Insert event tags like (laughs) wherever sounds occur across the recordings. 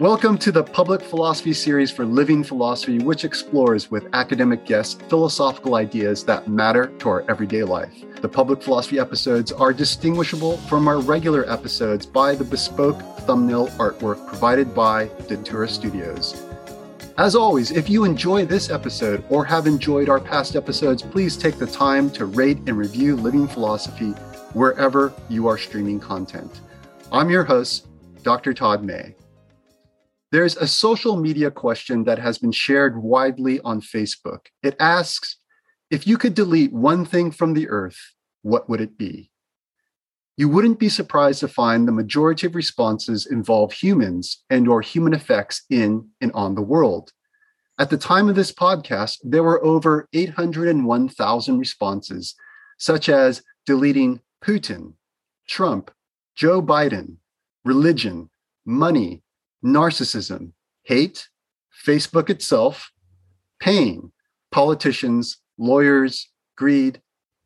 Welcome to the Public Philosophy series for Living Philosophy, which explores with academic guests philosophical ideas that matter to our everyday life. The Public Philosophy episodes are distinguishable from our regular episodes by the bespoke thumbnail artwork provided by Datura Studios. As always, if you enjoy this episode or have enjoyed our past episodes, please take the time to rate and review Living Philosophy wherever you are streaming content. I'm your host, Dr. Todd May. There's a social media question that has been shared widely on Facebook. It asks if you could delete one thing from the earth, what would it be? You wouldn't be surprised to find the majority of responses involve humans and or human effects in and on the world. At the time of this podcast, there were over 801,000 responses, such as deleting Putin, Trump, Joe Biden, religion, money, narcissism, hate, Facebook itself, pain, politicians, lawyers, greed,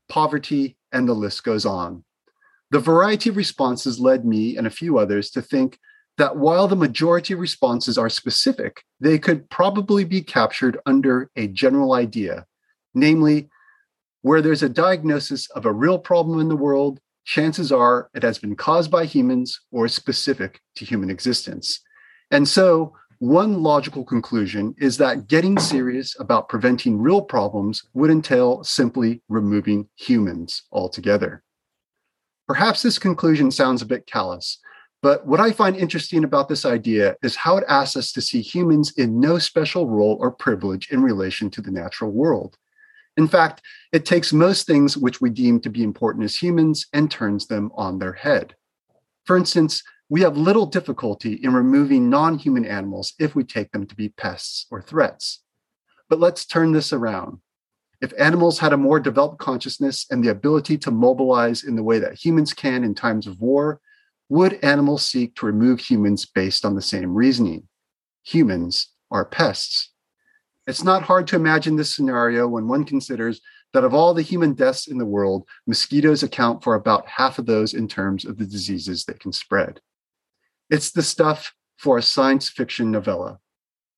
poverty, and the list goes on. The variety of responses led me and a few others to think that while the majority of responses are specific, they could probably be captured under a general idea, namely, where there's a diagnosis of a real problem in the world, chances are it has been caused by humans or specific to human existence. And so, one logical conclusion is that getting serious about preventing real problems would entail simply removing humans altogether. Perhaps this conclusion sounds a bit callous, but what I find interesting about this idea is how it asks us to see humans in no special role or privilege in relation to the natural world. In fact, it takes most things which we deem to be important as humans and turns them on their head. For instance, we have little difficulty in removing non human animals if we take them to be pests or threats. But let's turn this around. If animals had a more developed consciousness and the ability to mobilize in the way that humans can in times of war, would animals seek to remove humans based on the same reasoning? Humans are pests. It's not hard to imagine this scenario when one considers that of all the human deaths in the world, mosquitoes account for about half of those in terms of the diseases they can spread. It's the stuff for a science fiction novella.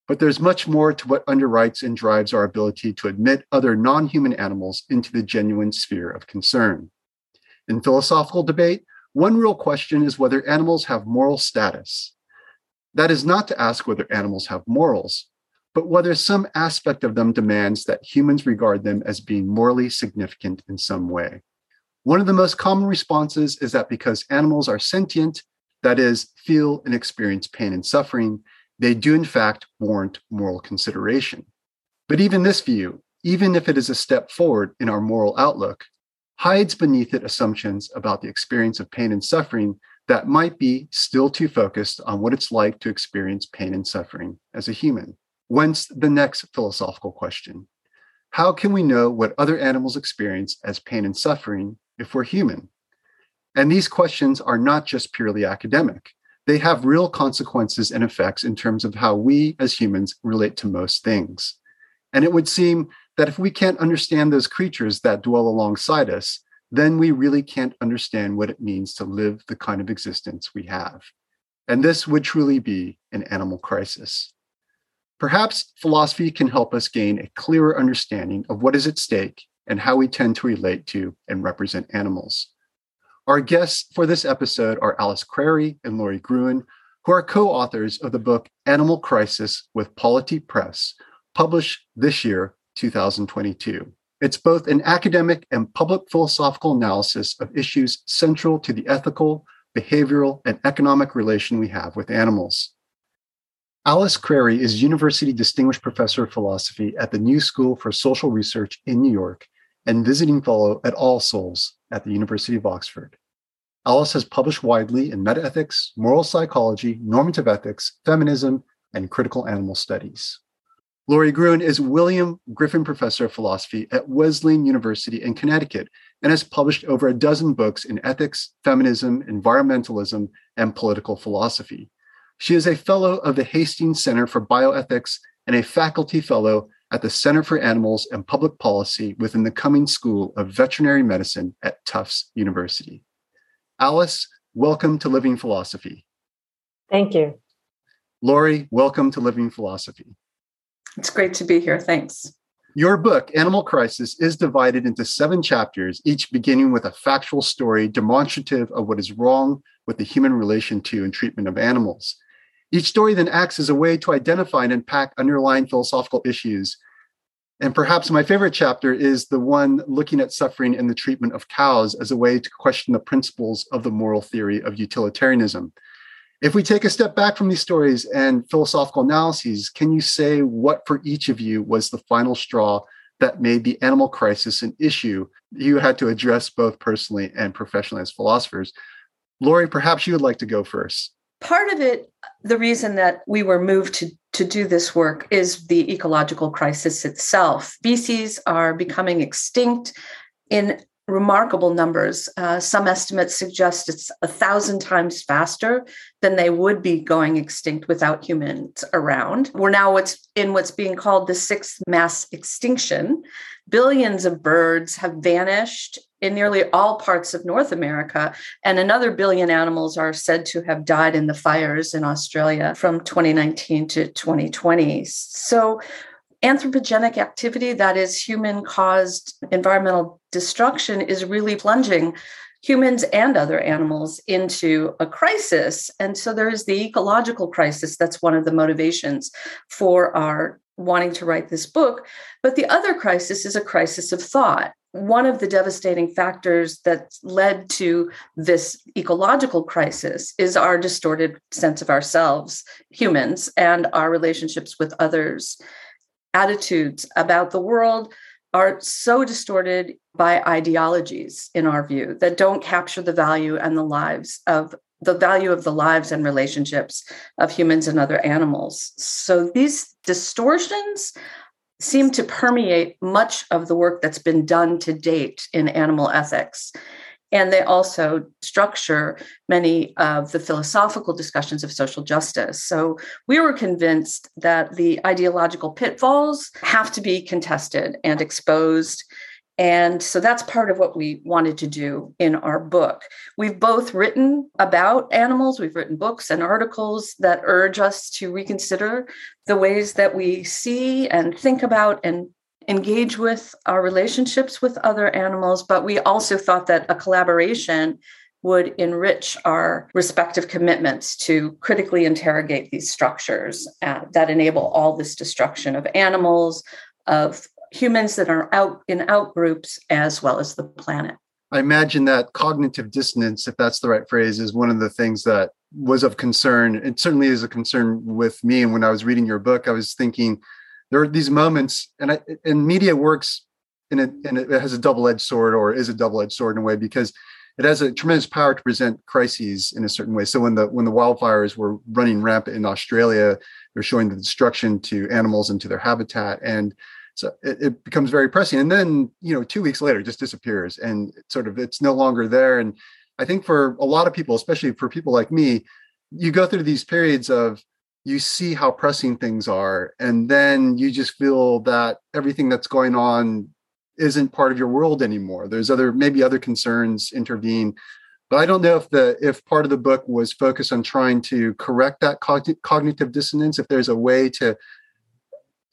But there's much more to what underwrites and drives our ability to admit other non human animals into the genuine sphere of concern. In philosophical debate, one real question is whether animals have moral status. That is not to ask whether animals have morals, but whether some aspect of them demands that humans regard them as being morally significant in some way. One of the most common responses is that because animals are sentient that is, feel and experience pain and suffering, they do in fact warrant moral consideration. But even this view, even if it is a step forward in our moral outlook, hides beneath it assumptions about the experience of pain and suffering that might be still too focused on what it's like to experience pain and suffering as a human. Whence the next philosophical question How can we know what other animals experience as pain and suffering if we're human? And these questions are not just purely academic. They have real consequences and effects in terms of how we as humans relate to most things. And it would seem that if we can't understand those creatures that dwell alongside us, then we really can't understand what it means to live the kind of existence we have. And this would truly be an animal crisis. Perhaps philosophy can help us gain a clearer understanding of what is at stake and how we tend to relate to and represent animals. Our guests for this episode are Alice Crary and Lori Gruen, who are co authors of the book Animal Crisis with Polity Press, published this year, 2022. It's both an academic and public philosophical analysis of issues central to the ethical, behavioral, and economic relation we have with animals. Alice Crary is University Distinguished Professor of Philosophy at the New School for Social Research in New York and visiting fellow at All Souls at the University of Oxford. Alice has published widely in metaethics, moral psychology, normative ethics, feminism, and critical animal studies. Lori Gruen is William Griffin Professor of Philosophy at Wesleyan University in Connecticut and has published over a dozen books in ethics, feminism, environmentalism, and political philosophy. She is a fellow of the Hastings Center for Bioethics and a faculty fellow at the Center for Animals and Public Policy within the Cummings School of Veterinary Medicine at Tufts University. Alice, welcome to Living Philosophy. Thank you. Lori, welcome to Living Philosophy. It's great to be here. Thanks. Your book, Animal Crisis, is divided into seven chapters, each beginning with a factual story demonstrative of what is wrong with the human relation to and treatment of animals. Each story then acts as a way to identify and unpack underlying philosophical issues. And perhaps my favorite chapter is the one looking at suffering and the treatment of cows as a way to question the principles of the moral theory of utilitarianism. If we take a step back from these stories and philosophical analyses, can you say what for each of you was the final straw that made the animal crisis an issue you had to address both personally and professionally as philosophers? Lori, perhaps you would like to go first. Part of it, the reason that we were moved to, to do this work is the ecological crisis itself. Species are becoming extinct in remarkable numbers. Uh, some estimates suggest it's a thousand times faster than they would be going extinct without humans around. We're now what's in what's being called the sixth mass extinction. Billions of birds have vanished in nearly all parts of North America, and another billion animals are said to have died in the fires in Australia from 2019 to 2020. So anthropogenic activity, that is human caused environmental destruction, is really plunging humans and other animals into a crisis. And so there is the ecological crisis. That's one of the motivations for our wanting to write this book. But the other crisis is a crisis of thought. One of the devastating factors that led to this ecological crisis is our distorted sense of ourselves, humans, and our relationships with others attitudes about the world are so distorted by ideologies, in our view, that don't capture the value and the lives of the value of the lives and relationships of humans and other animals. So these distortions seem to permeate much of the work that's been done to date in animal ethics. And they also structure many of the philosophical discussions of social justice. So we were convinced that the ideological pitfalls have to be contested and exposed. And so that's part of what we wanted to do in our book. We've both written about animals, we've written books and articles that urge us to reconsider the ways that we see and think about and engage with our relationships with other animals, but we also thought that a collaboration would enrich our respective commitments to critically interrogate these structures uh, that enable all this destruction of animals, of humans that are out in out groups, as well as the planet. I imagine that cognitive dissonance, if that's the right phrase, is one of the things that was of concern. It certainly is a concern with me. And when I was reading your book, I was thinking, there are these moments, and I, and media works in it, and it has a double-edged sword, or is a double-edged sword in a way, because it has a tremendous power to present crises in a certain way. So when the when the wildfires were running rampant in Australia, they're showing the destruction to animals and to their habitat, and so it, it, becomes very pressing. And then you know, two weeks later, it just disappears, and sort of it's no longer there. And I think for a lot of people, especially for people like me, you go through these periods of you see how pressing things are and then you just feel that everything that's going on isn't part of your world anymore. There's other maybe other concerns intervene but i don't know if the if part of the book was focused on trying to correct that cognitive dissonance if there's a way to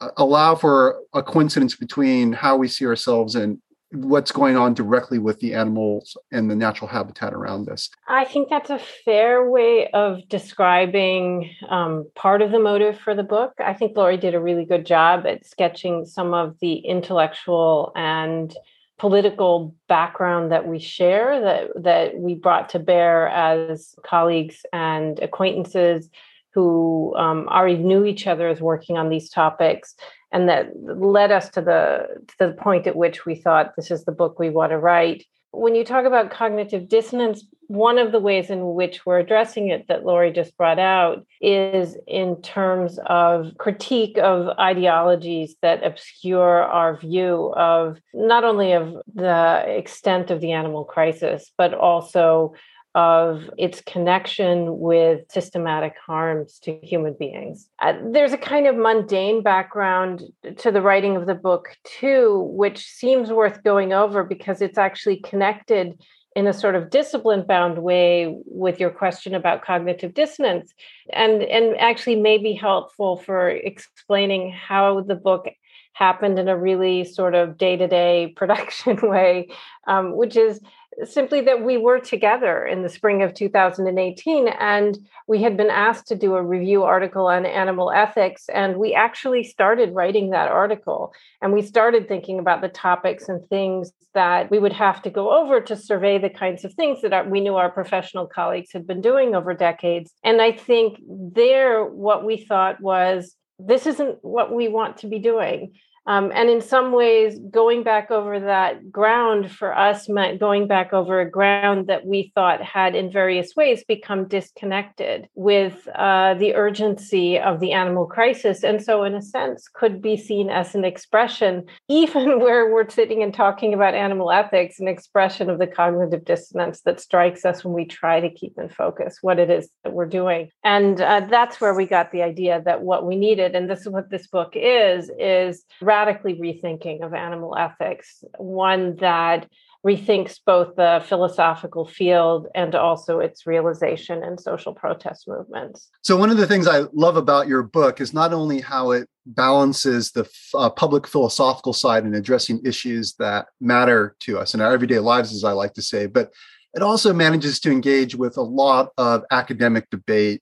uh, allow for a coincidence between how we see ourselves and what's going on directly with the animals and the natural habitat around us. I think that's a fair way of describing um, part of the motive for the book. I think Lori did a really good job at sketching some of the intellectual and political background that we share that that we brought to bear as colleagues and acquaintances who um, already knew each other as working on these topics and that led us to the to the point at which we thought this is the book we want to write. When you talk about cognitive dissonance one of the ways in which we're addressing it that Lori just brought out is in terms of critique of ideologies that obscure our view of not only of the extent of the animal crisis but also of its connection with systematic harms to human beings. Uh, there's a kind of mundane background to the writing of the book, too, which seems worth going over because it's actually connected in a sort of discipline bound way with your question about cognitive dissonance and and actually may be helpful for explaining how the book happened in a really sort of day-to-day (laughs) production way um, which is simply that we were together in the spring of 2018 and we had been asked to do a review article on animal ethics and we actually started writing that article. And we started thinking about the topics and things that we would have to go over to survey the kinds of things that we knew our professional colleagues had been doing over decades. And i think there what we thought was this isn't what we want to be doing um, and in some ways, going back over that ground for us meant going back over a ground that we thought had, in various ways, become disconnected with uh, the urgency of the animal crisis. And so, in a sense, could be seen as an expression, (laughs) even where we're sitting and talking about animal ethics, an expression of the cognitive dissonance that strikes us when we try to keep in focus what it is that we're doing. And uh, that's where we got the idea that what we needed, and this is what this book is, is radically rethinking of animal ethics, one that rethinks both the philosophical field and also its realization in social protest movements. So, one of the things I love about your book is not only how it balances the uh, public philosophical side in addressing issues that matter to us in our everyday lives, as I like to say, but it also manages to engage with a lot of academic debate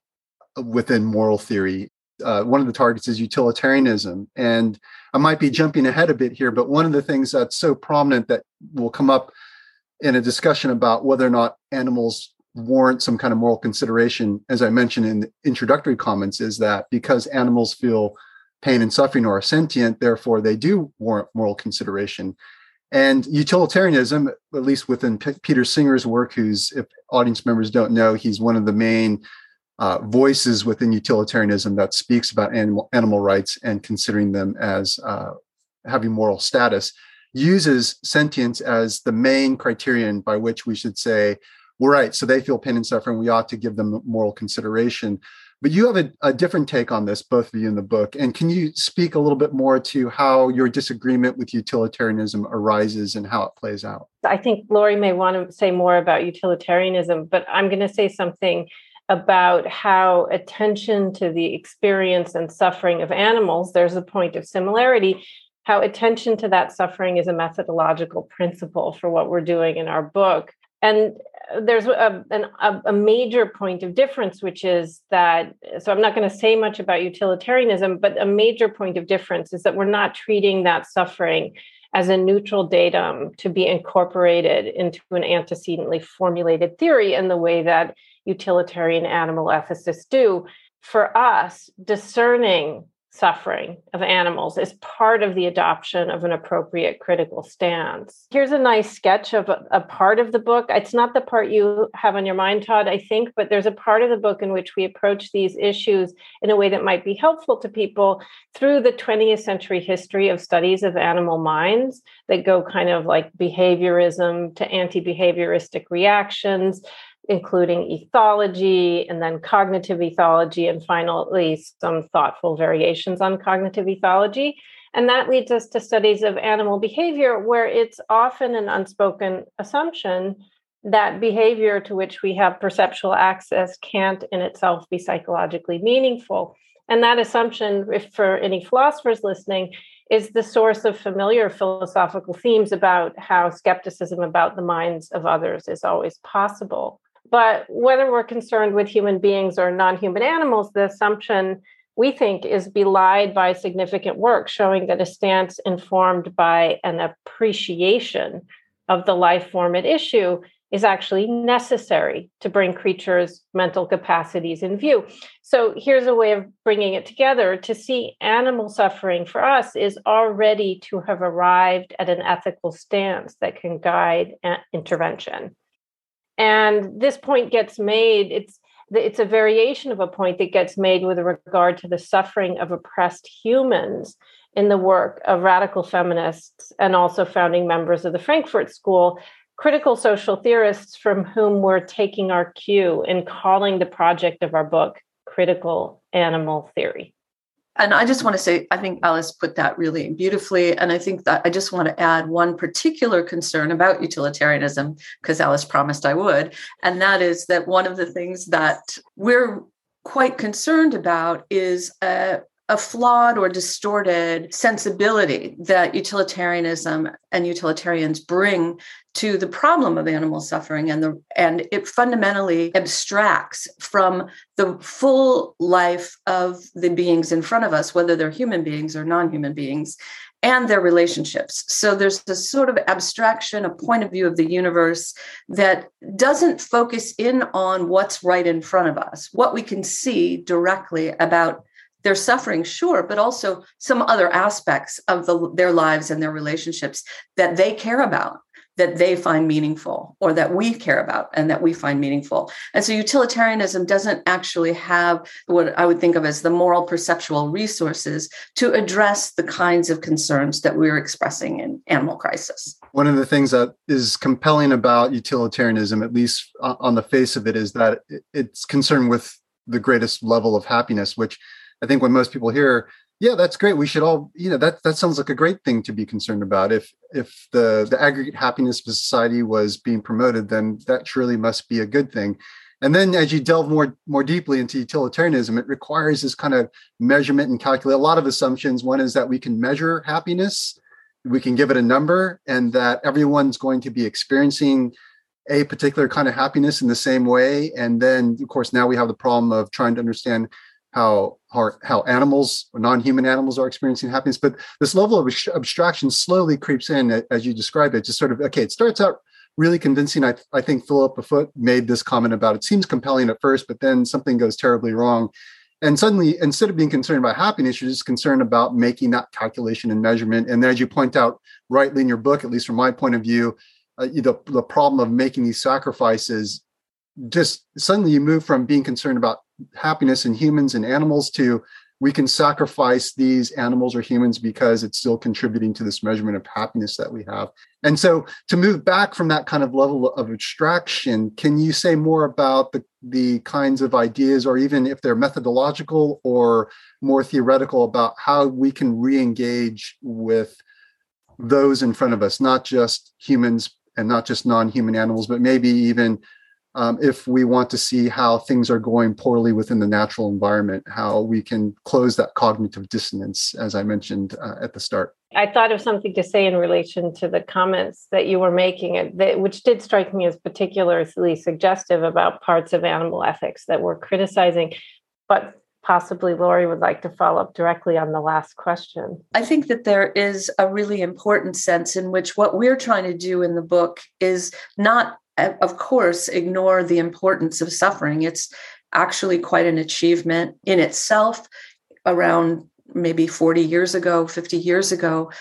within moral theory uh, one of the targets is utilitarianism. And I might be jumping ahead a bit here, but one of the things that's so prominent that will come up in a discussion about whether or not animals warrant some kind of moral consideration, as I mentioned in the introductory comments, is that because animals feel pain and suffering or are sentient, therefore they do warrant moral consideration. And utilitarianism, at least within P- Peter Singer's work, who's, if audience members don't know, he's one of the main uh, voices within utilitarianism that speaks about animal animal rights and considering them as uh, having moral status uses sentience as the main criterion by which we should say well right so they feel pain and suffering we ought to give them moral consideration. But you have a, a different take on this both of you in the book and can you speak a little bit more to how your disagreement with utilitarianism arises and how it plays out? I think Lori may want to say more about utilitarianism but i'm going to say something about how attention to the experience and suffering of animals, there's a point of similarity. How attention to that suffering is a methodological principle for what we're doing in our book. And uh, there's a, an, a, major point of difference, which is that, so I'm not going to say much about utilitarianism, but a major point of difference is that we're not treating that suffering as a neutral datum to be incorporated into an antecedently formulated theory in the way that utilitarian animal ethicists do. For us, discerning suffering of animals is part of the adoption of an appropriate critical stance. Here's a nice sketch of a, a, part of the book. It's not the part you have on your mind, Todd, I think, but there's a part of the book in which we approach these issues in a way that might be helpful to people through the 20th century history of studies of animal minds that go kind of like behaviorism to anti behavioristic reactions including ethology and then cognitive ethology, and finally, some thoughtful variations on cognitive ethology. And that leads us to studies of animal behavior, where it's often an unspoken assumption that behavior to which we have perceptual access can't in itself be psychologically meaningful. And that assumption, if for any philosophers listening, is the source of familiar philosophical themes about how skepticism about the minds of others is always possible. But whether we're concerned with human beings or non human animals, the assumption we think is belied by significant work showing that a stance informed by an appreciation of the life form at issue is actually necessary to bring creatures' mental capacities in view. So here's a way of bringing it together to see animal suffering for us is already to have arrived at an ethical stance that can guide intervention. And this point gets made, it's it's a variation of a point that gets made with regard to the suffering of oppressed humans in the work of radical feminists and also founding members of the Frankfurt School, critical social theorists from whom we're taking our cue in calling the project of our book critical animal theory. And I just want to say, I think Alice put that really beautifully. And I think that I just want to add one particular concern about utilitarianism, because Alice promised I would. And that is that one of the things that we're quite concerned about is a, a flawed or distorted sensibility that utilitarianism and utilitarians bring to the problem of animal suffering and the and it fundamentally abstracts from the full life of the beings in front of us whether they're human beings or non-human beings and their relationships. So there's this sort of abstraction a point of view of the universe that doesn't focus in on what's right in front of us what we can see directly about their suffering sure but also some other aspects of the, their lives and their relationships that they care about that they find meaningful or that we care about and that we find meaningful. And so utilitarianism doesn't actually have what I would think of as the moral perceptual resources to address the kinds of concerns that we're expressing in animal crisis. One of the things that is compelling about utilitarianism, at least on the face of it, is that it's concerned with the greatest level of happiness, which I think when most people hear yeah that's great we should all you know that that sounds like a great thing to be concerned about. If if the the aggregate happiness of society was being promoted then that surely must be a good thing. And then as you delve more more deeply into utilitarianism it requires this kind of measurement and calculate a lot of assumptions. One is that we can measure happiness we can give it a number and that everyone's going to be experiencing a particular kind of happiness in the same way. And then of course now we have the problem of trying to understand how how, how animals non-human animals are experiencing happiness but this level of abstraction slowly creeps in as you describe it just sort of okay it starts out really convincing. I, I think Philip foot made this comment about it seems compelling at first but then something goes terribly wrong. And suddenly instead of being concerned about happiness you're just concerned about making that calculation and measurement. And as you point out rightly in your book at least from my point of view uh, the, the problem of making these sacrifices just suddenly you move from being concerned about happiness in humans and animals to we can sacrifice these animals or humans because it's still contributing to this measurement of happiness that we have. And so to move back from that kind of level of abstraction, can you say more about the, the kinds of ideas, or even if they're methodological or more theoretical, about how we can re-engage with those in front of us, not just humans and not just non-human animals, but maybe even um, if we want to see how things are going poorly within the natural environment, how we can close that cognitive dissonance, as I mentioned uh, at the start. I thought of something to say in relation to the comments that you were making, which did strike me as particularly suggestive about parts of animal ethics that we're criticizing. But possibly Lori would like to follow up directly on the last question. I think that there is a really important sense in which what we're trying to do in the book is not of course, ignore the importance of suffering. It's actually quite an achievement in itself. Around maybe 40 years ago, 50 years ago,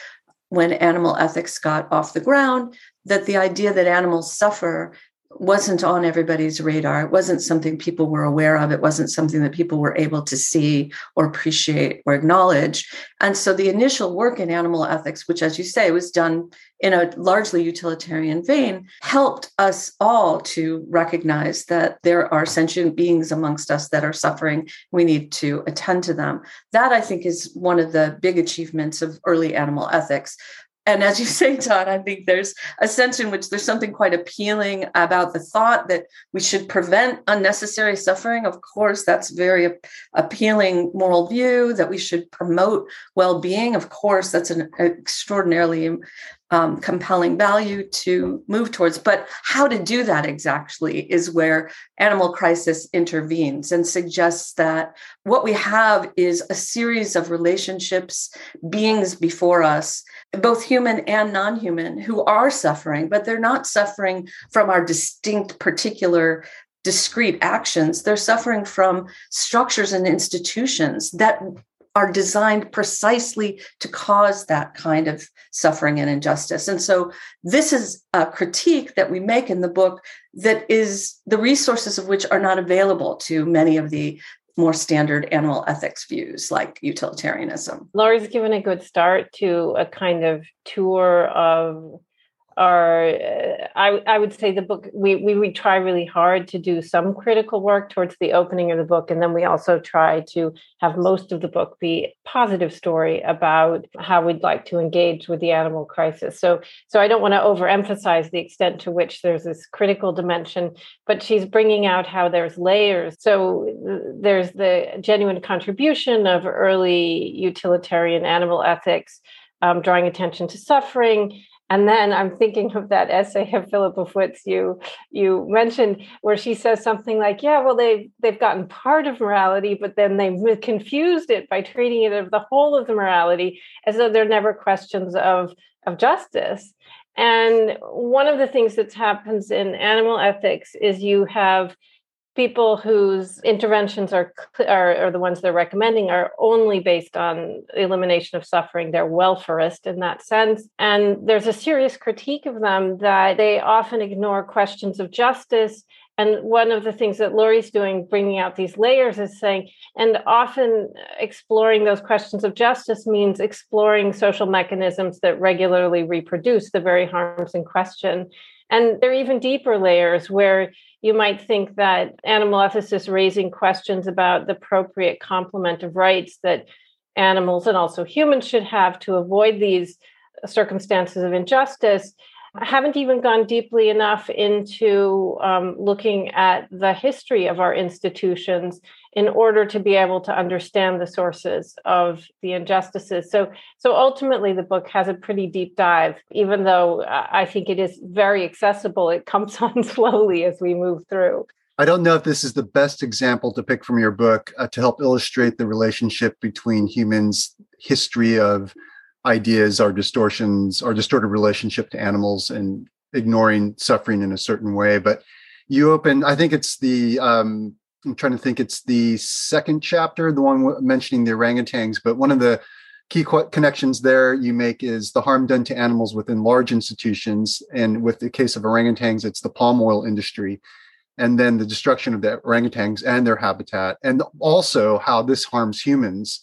when animal ethics got off the ground, that the idea that animals suffer wasn't on everybody's radar. It wasn't something people were aware of. It wasn't something that people were able to see or appreciate or acknowledge. And so the initial work in animal ethics, which, as you say, was done in a largely utilitarian vein, helped us all to recognize that there are sentient beings amongst us that are suffering. We need to attend to them. That, I think, is one of the big achievements of early animal ethics and as you (laughs) say, Todd, I think there's a sense in which there's something quite appealing about the thought that we should prevent unnecessary suffering. Of course, that's very appealing moral view that we should promote well-being. Of course, that's an extraordinarily um, compelling value to move towards. But how to do that exactly is where Animal Crisis intervenes and suggests that what we have is a series of relationships, beings before us, both human and non human, who are suffering, but they're not suffering from our distinct, particular discrete actions. They're suffering from structures and institutions that are designed precisely to cause that kind of suffering and injustice. And so, this is a critique that we make in the book that is the resources of which are not available to many of the more standard animal ethics views like utilitarianism. Lori's given a good start to a kind of tour of are uh, I, I would say the book we, we we try really hard to do some critical work towards the opening of the book and then we also try to have most of the book be positive story about how we'd like to engage with the animal crisis. So so i don't want to overemphasize the extent to which there's this critical dimension but she's bringing out how there's layers. So there's the genuine contribution of early utilitarian animal ethics um, drawing attention to suffering and then I'm thinking of that essay of Philippa Foot's you you mentioned where she says something like, "Yeah, well they they've gotten part of morality, but then they've confused it by treating it of the whole of the morality, as though they're never questions of of justice." And one of the things that happens in animal ethics is you have people whose interventions are, are, are the ones they're recommending are only based on elimination of suffering. They're welfarist in that sense. And there's a serious critique of them that they often ignore questions of justice. And one of the things that Lori's doing, bringing out these layers, is saying, and often exploring those questions of justice means exploring social mechanisms that regularly reproduce the very harms in question. And there are even deeper layers where you might think that animal ethicists raising questions about the appropriate complement of rights that animals and also humans should have to avoid these circumstances of injustice I haven't even gone deeply enough into um, looking at the history of our institutions in order to be able to understand the sources of the injustices. So, so ultimately, the book has a pretty deep dive. Even though I think it is very accessible, it comes (laughs) on slowly as we move through. I don't know if this is the best example to pick from your book uh, to help illustrate the relationship between humans' history of ideas, our distortions, our distorted relationship to animals, and ignoring suffering in a certain way. But you open, I think it's the, um, I'm trying to think, it's the second chapter, the one mentioning the orangutans. But one of the key connections there you make is the harm done to animals within large institutions. And with the case of orangutans, it's the palm oil industry. And then the destruction of the orangutans and their habitat, and also how this harms humans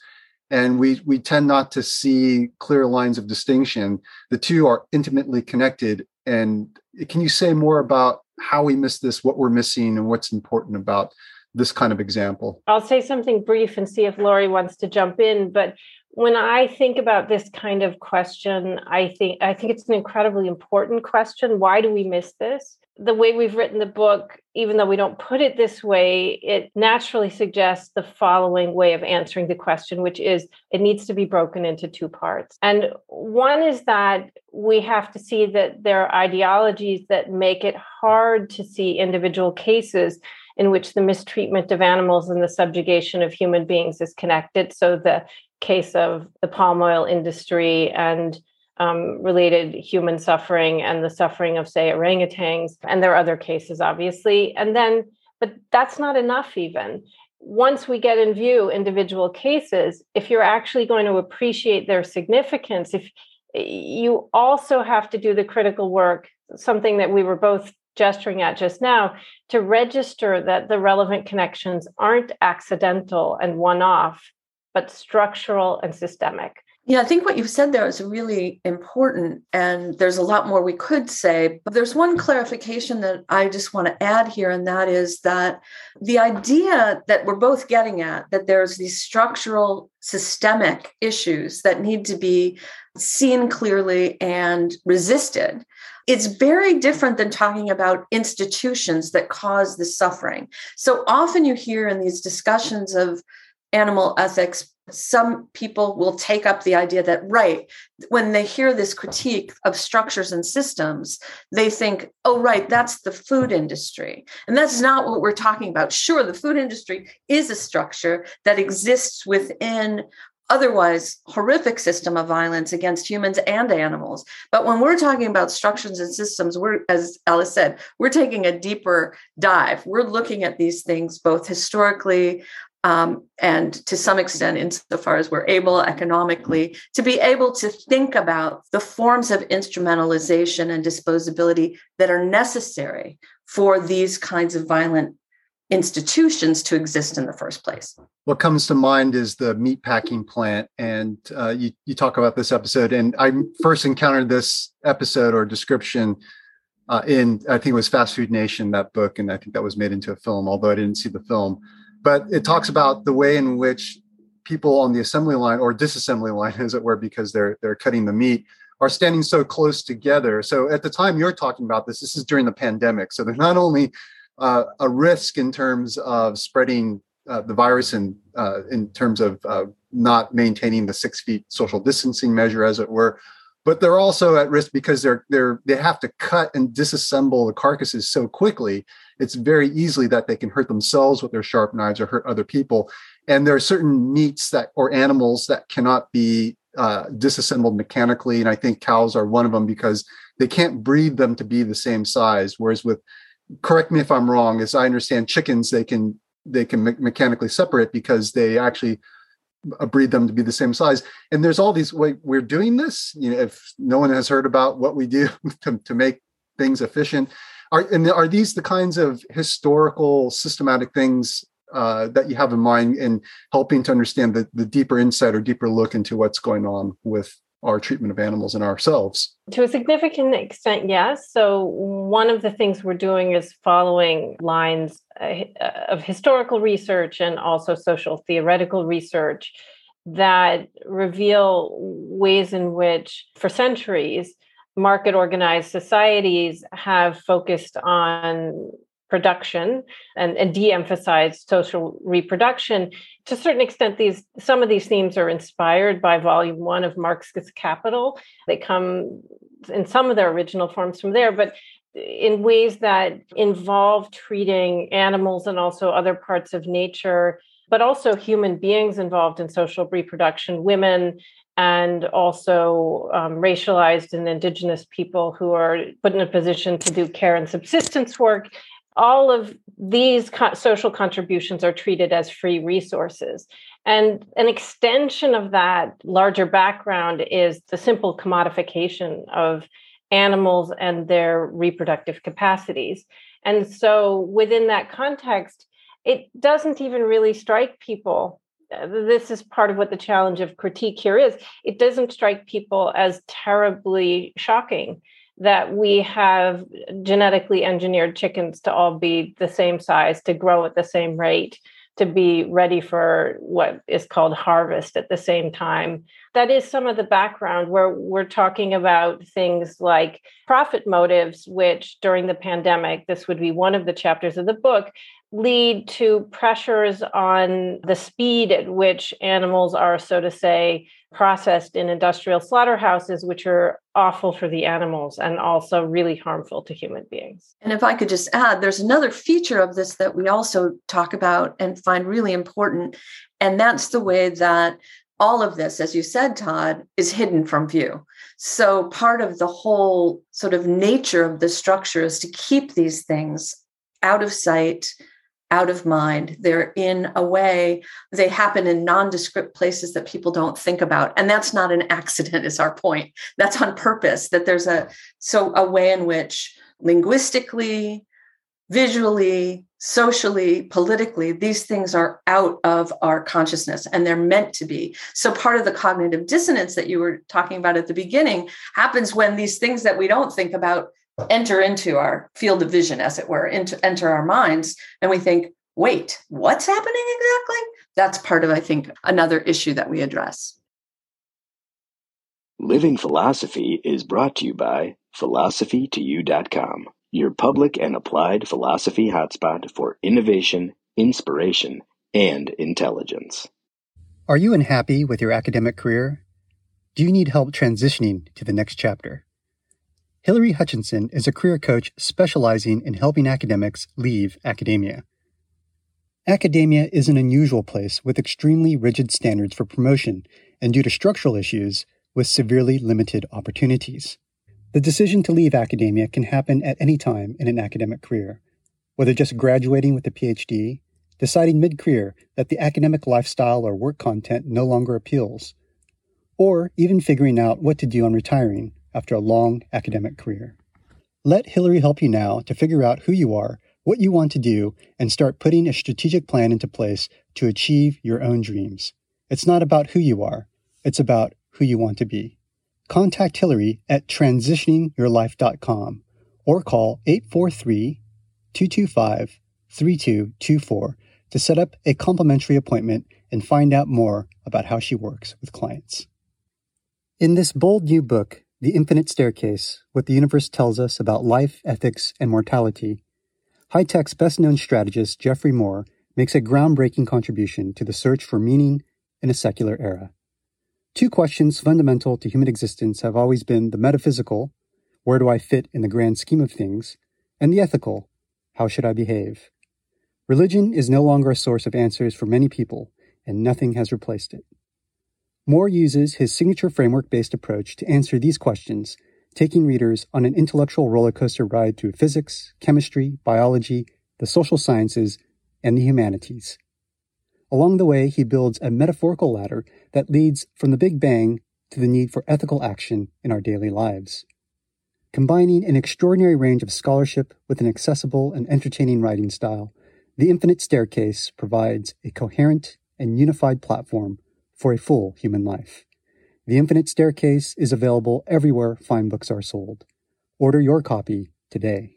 and we we tend not to see clear lines of distinction. The two are intimately connected and can you say more about how we miss this what we're missing and what's important about this kind of example? I'll say something brief and see if lori wants to jump in but when i think about this kind of question i think i think it's an incredibly important question. Why do we miss this the way we've written the book, even though we don't put it this way, it naturally suggests the following way of answering the question, which is it needs to be broken into two parts. And one is that we have to see that there are ideologies that make it hard to see individual cases in which the mistreatment of animals and the subjugation of human beings is connected. So the case of the palm oil industry and um, related human suffering and the suffering of, say, orangutans. And there are other cases, obviously. And then, but that's not enough, even. Once we get in view individual cases, if you're actually going to appreciate their significance, if you also have to do the critical work, something that we were both gesturing at just now, to register that the relevant connections aren't accidental and one off, but structural and systemic. Yeah, I think what you've said there is really important, and there's a lot more we could say. But there's one clarification that I just want to add here, and that is that the idea that we're both getting at that there's these structural, systemic issues that need to be seen clearly and resisted. It's very different than talking about institutions that cause the suffering. So often you hear in these discussions of animal ethics some people will take up the idea that right when they hear this critique of structures and systems they think oh right that's the food industry. And that's not what we're talking about. Sure the food industry is a structure that exists within otherwise horrific system of violence against humans and animals. But when we're talking about structures and systems we're as alice said we're taking a deeper dive. We're looking at these things both historically um, and to some extent, insofar as we're able economically, to be able to think about the forms of instrumentalization and disposability that are necessary for these kinds of violent institutions to exist in the first place. What comes to mind is the meat packing plant, and uh, you you talk about this episode. And I first encountered this episode or description uh, in I think it was Fast Food Nation that book, and I think that was made into a film. Although I didn't see the film, but it talks about the way in which people on the assembly line or disassembly line, (laughs) as it were, because they're they're cutting the meat, are standing so close together. So at the time you're talking about this, this is during the pandemic. So there's not only uh, a risk in terms of spreading uh, the virus and uh, in terms of uh, not maintaining the six feet social distancing measure, as it were, but they're also at risk because they're they're they have to cut and disassemble the carcasses so quickly. It's very easily that they can hurt themselves with their sharp knives or hurt other people. And there are certain meats that or animals that cannot be uh, disassembled mechanically, and I think cows are one of them because they can't breed them to be the same size. Whereas with correct me if I'm wrong, as I understand chickens, they can they can me- mechanically separate because they actually breed them to be the same size. And there's all these way we're doing this. You know, if no one has heard about what we do (laughs) to, to make things efficient, are and are these the kinds of historical systematic things uh, that you have in mind in helping to understand the, the deeper insight or deeper look into what's going on with our treatment of animals and ourselves? To a significant extent, yes. So, one of the things we're doing is following lines uh, of historical research and also social theoretical research that reveal ways in which, for centuries, market organized societies have focused on production and, and de-emphasized social reproduction. To a certain extent these some of these themes are inspired by volume one of Marx's Capital. They come in some of their original forms from there but in ways that involve treating animals and also other parts of nature but also human beings involved in social reproduction women and also um, racialized and indigenous people who are put in a position to do care and subsistence work all of these co- social contributions are treated as free resources. And an extension of that larger background is the simple commodification of animals and their reproductive capacities. And so, within that context, it doesn't even really strike people. Uh, this is part of what the challenge of critique here is. It doesn't strike people as terribly shocking that we have genetically engineered chickens to all be the same size, to grow at the same rate, to be ready for what is called harvest at the same time. That is some of the background where we're talking about things like profit motives, which during the pandemic, this would be one of the chapters of the book, lead to pressures on the speed at which animals are, so to say, processed in industrial slaughterhouses, which are awful for the animals and also really harmful to human beings. And if I could just add, there's another feature of this that we also talk about and find really important. And that's the way that all of this, as you said, Todd, is hidden from view. So part of the whole sort of nature of the structure is to keep these things out of sight, out of mind. They're in a way, they happen in nondescript places that people don't think about. And that's not an accident, is our point. That's on purpose, that there's a so a way in which linguistically, visually, socially, politically, these things are out of our consciousness and they're meant to be. So, part of the cognitive dissonance that you were talking about at the beginning happens when these things that we don't think about enter into our field of vision, as it were, into enter our minds, and we think, wait, what's happening exactly? That's part of, I think, another issue that we address. Living Philosophy is brought to you by philosophy2u.com, your public and applied philosophy hotspot for innovation, inspiration, and intelligence. Are you unhappy with your academic career? Do you need help transitioning to the next chapter? Hillary Hutchinson is a career coach specializing in helping academics leave academia. Academia is an unusual place with extremely rigid standards for promotion and, due to structural issues, with severely limited opportunities. The decision to leave academia can happen at any time in an academic career, whether just graduating with a PhD, deciding mid career that the academic lifestyle or work content no longer appeals, or even figuring out what to do on retiring after a long academic career. Let Hillary help you now to figure out who you are, what you want to do and start putting a strategic plan into place to achieve your own dreams. It's not about who you are, it's about who you want to be. Contact Hillary at transitioningyourlife.com or call 843 225 3224 to set up a complimentary appointment and find out more about how she works with clients. In this bold new book, The Infinite Staircase What the Universe Tells Us About Life, Ethics, and Mortality, High tech's best known strategist, Geoffrey Moore, makes a groundbreaking contribution to the search for meaning in a secular era. Two questions fundamental to human existence have always been the metaphysical, where do I fit in the grand scheme of things, and the ethical, how should I behave? Religion is no longer a source of answers for many people, and nothing has replaced it. Moore uses his signature framework based approach to answer these questions, taking readers on an intellectual roller coaster ride through physics, chemistry, biology, the social sciences, and the humanities. Along the way, he builds a metaphorical ladder that leads from the Big Bang to the need for ethical action in our daily lives. Combining an extraordinary range of scholarship with an accessible and entertaining writing style, The Infinite Staircase provides a coherent and unified platform for a full human life. The Infinite Staircase is available everywhere fine books are sold. Order your copy today.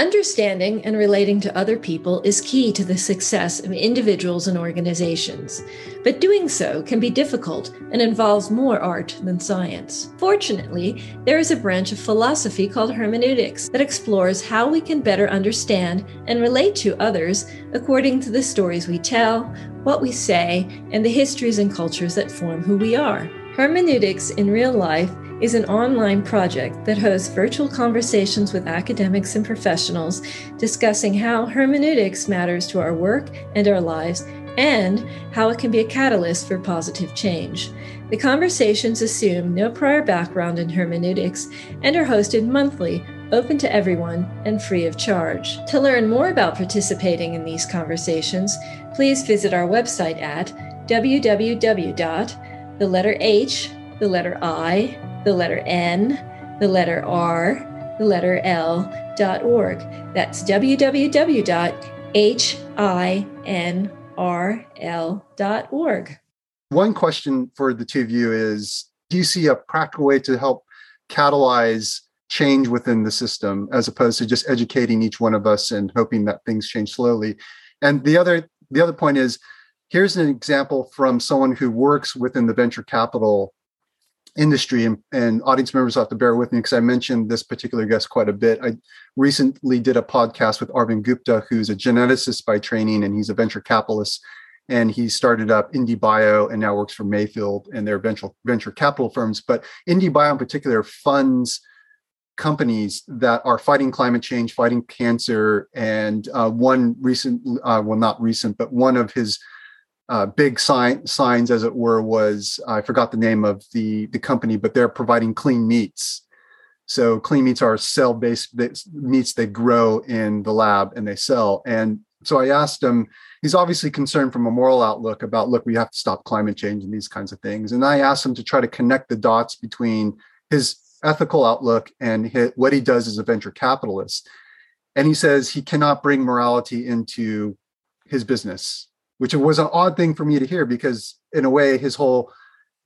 Understanding and relating to other people is key to the success of individuals and organizations, but doing so can be difficult and involves more art than science. Fortunately, there is a branch of philosophy called hermeneutics that explores how we can better understand and relate to others according to the stories we tell, what we say, and the histories and cultures that form who we are. Hermeneutics in real life is an online project that hosts virtual conversations with academics and professionals discussing how hermeneutics matters to our work and our lives and how it can be a catalyst for positive change. The conversations assume no prior background in hermeneutics and are hosted monthly, open to everyone, and free of charge. To learn more about participating in these conversations, please visit our website at www. The letter H, the letter I, the letter N, the letter R, the letter L dot org. That's www.hinrl.org. One question for the two of you is Do you see a practical way to help catalyze change within the system as opposed to just educating each one of us and hoping that things change slowly? And the other the other point is here's an example from someone who works within the venture capital industry and, and audience members have to bear with me because I mentioned this particular guest quite a bit. I recently did a podcast with Arvind Gupta, who's a geneticist by training and he's a venture capitalist. And he started up IndieBio and now works for Mayfield and their venture venture capital firms. But IndieBio in particular funds companies that are fighting climate change, fighting cancer. And uh, one recent, uh, well, not recent, but one of his uh, big sign, signs, as it were, was I forgot the name of the the company, but they're providing clean meats. So clean meats are cell-based meats they grow in the lab and they sell. And so I asked him. He's obviously concerned from a moral outlook about look, we have to stop climate change and these kinds of things. And I asked him to try to connect the dots between his ethical outlook and his, what he does as a venture capitalist. And he says he cannot bring morality into his business which was an odd thing for me to hear because in a way his whole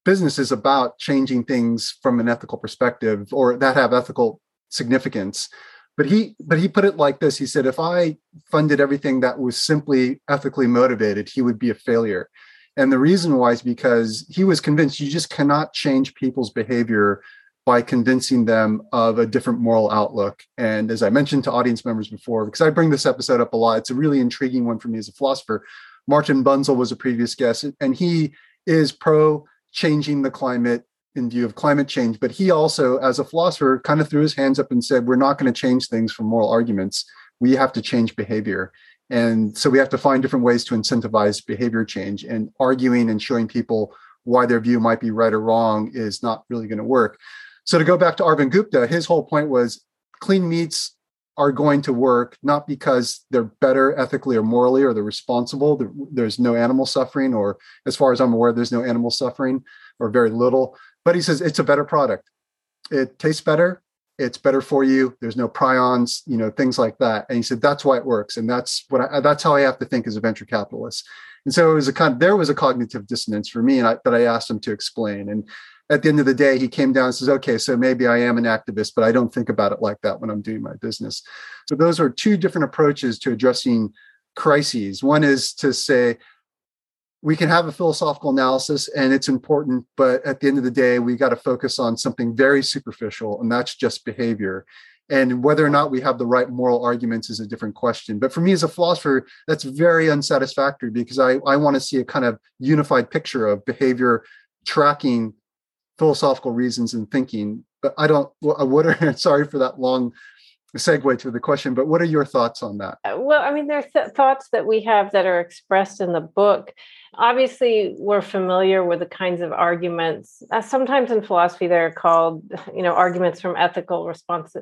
business is about changing things from an ethical perspective or that have ethical significance but he but he put it like this he said if i funded everything that was simply ethically motivated he would be a failure and the reason why is because he was convinced you just cannot change people's behavior by convincing them of a different moral outlook. And as I mentioned to audience members before, because I bring this episode up a lot, it's a really intriguing one for me as a philosopher. Martin Bunzl was a previous guest, and he is pro changing the climate in view of climate change. But he also, as a philosopher, kind of threw his hands up and said, We're not going to change things for moral arguments. We have to change behavior. And so we have to find different ways to incentivize behavior change. And arguing and showing people why their view might be right or wrong is not really going to work. So to go back to Arvind Gupta, his whole point was clean meats are going to work not because they're better ethically or morally or they're responsible there's no animal suffering or as far as i'm aware there's no animal suffering or very little. But he says it's a better product. It tastes better. It's better for you. There's no prions you know things like that. And he said that's why it works. And that's what I, that's how i have to think as a venture capitalist. And so it was a kind there was a cognitive dissonance for me and I, that i asked him to explain. And at the end of the day he came down and says okay so maybe i am an activist but i don't think about it like that when i'm doing my business. So those are two different approaches to addressing crises. One is to say we can have a philosophical analysis and it's important but at the end of the day we got to focus on something very superficial and that's just behavior. And whether or not we have the right moral arguments is a different question. But for me as a philosopher that's very unsatisfactory because i, I want to see a kind of unified picture of behavior tracking philosophical reasons and thinking but i don't what (laughs) are sorry for that long segue to the question but what are your thoughts on that? Uh, well i mean there are th- thoughts that we have that are expressed in the book. Obviously we're familiar with the kinds of arguments uh, sometimes in philosophy they're called you know arguments from ethical response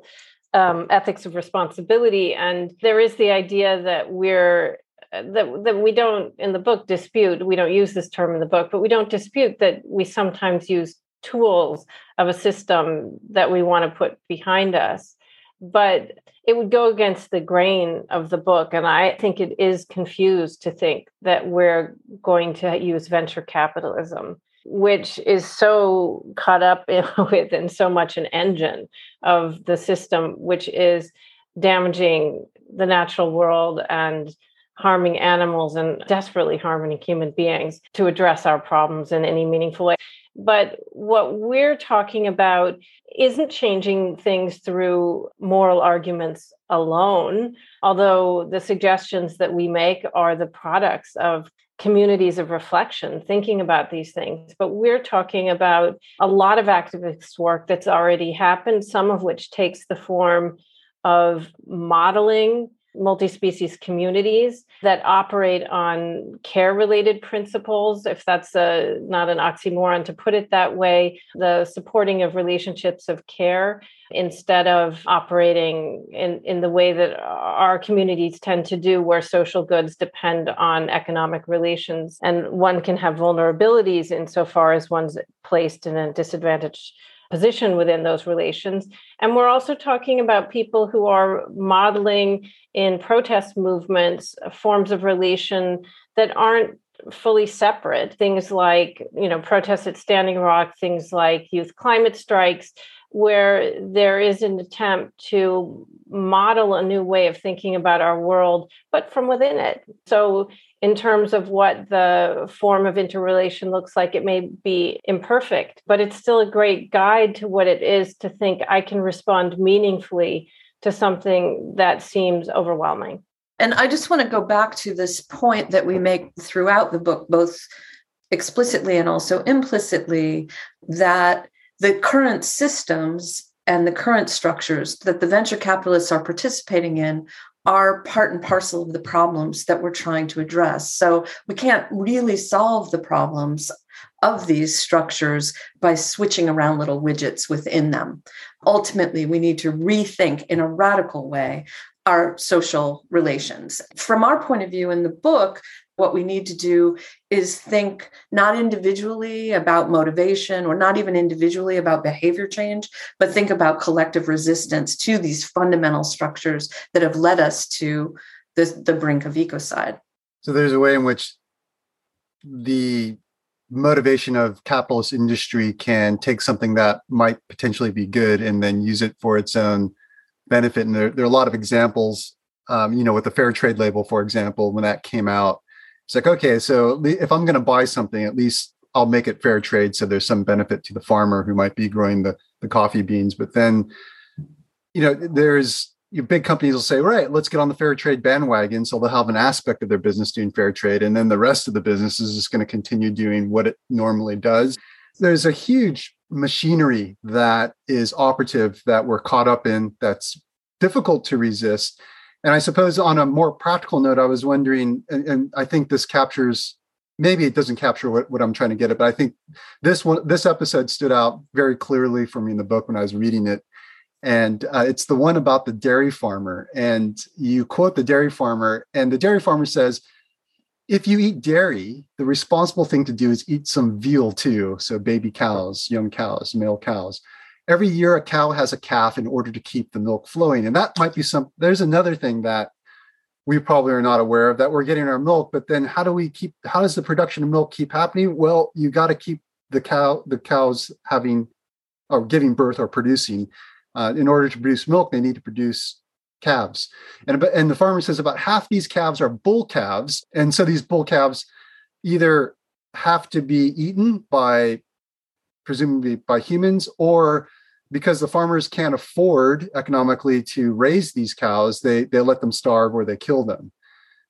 um, ethics of responsibility and there is the idea that we're uh, that, that we don't in the book dispute we don't use this term in the book but we don't dispute that we sometimes use tools of a system that we want to put behind us but it would go against the grain of the book. And I think it is confused to think that we're going to use venture capitalism, which is so caught up in, (laughs) with and so much an engine of the system, which is damaging the natural world and harming animals and desperately harming human beings to address our problems in any meaningful way. But what we're talking about isn't changing things through moral arguments alone, although the suggestions that we make are the products of communities of reflection thinking about these things. But we're talking about a lot of activist work that's already happened, some of which takes the form of modeling multi-species communities that operate on care related principles if that's a, not an oxymoron to put it that way the supporting of relationships of care instead of operating in, in the way that our communities tend to do where social goods depend on economic relations. And one can have vulnerabilities insofar as one's placed in a disadvantaged position within those relations. And we're also talking about people who are modeling in protest movements uh, forms of relation that aren't fully separate. Things like, you know, protests at Standing Rock, things like youth climate strikes, where there is an attempt to model a new way of thinking about our world, but from within it. So in terms of what the form of interrelation looks like, it may be imperfect, but it's still a great guide to what it is to think I can respond meaningfully to something that seems overwhelming. And I just want to go back to this point that we make throughout the book, both explicitly and also implicitly, that the current systems and the current structures that the venture capitalists are participating in are part and parcel of the problems that we're trying to address. So we can't really solve the problems of these structures by switching around little widgets within them. Ultimately, we need to rethink in a radical way our social relations. From our point of view in the book, what we need to do is think not individually about motivation or not even individually about behavior change, but think about collective resistance to these fundamental structures that have led us to the, the brink of ecocide. So there's a way in which the motivation of capitalist industry can take something that might potentially be good and then use it for its own benefit. And there, there are a lot of examples, um, you know, with the fair trade label, for example, when that came out, it's like, okay, so if I'm going to buy something, at least I'll make it fair trade. So there's some benefit to the farmer who might be growing the, the coffee beans. But then, you know, there's your big companies will say, right, let's get on the fair trade bandwagon. So they'll have an aspect of their business doing fair trade. And then the rest of the business is just going to continue doing what it normally does. There's a huge machinery that is operative that we're caught up in that's difficult to resist and I suppose on a more practical note, I was wondering, and, and I think this captures maybe it doesn't capture what, what I'm trying to get at, but I think this one this episode stood out very clearly for me in the book when I was reading it. And uh, it's the one about the dairy farmer. And you quote the dairy farmer, and the dairy farmer says, if you eat dairy, the responsible thing to do is eat some veal too. So baby cows, young cows, male cows. Every year a cow has a calf in order to keep the milk flowing. And that might be some, there's another thing that we probably are not aware of that we're getting our milk, but then how do we keep, how does the production of milk keep happening? Well, you got to keep the cow, the cows having or giving birth or producing. Uh, in order to produce milk, they need to produce calves. And, and the farmer says about half these calves are bull calves. And so these bull calves either have to be eaten by presumably by humans or because the farmers can't afford economically to raise these cows they they let them starve or they kill them.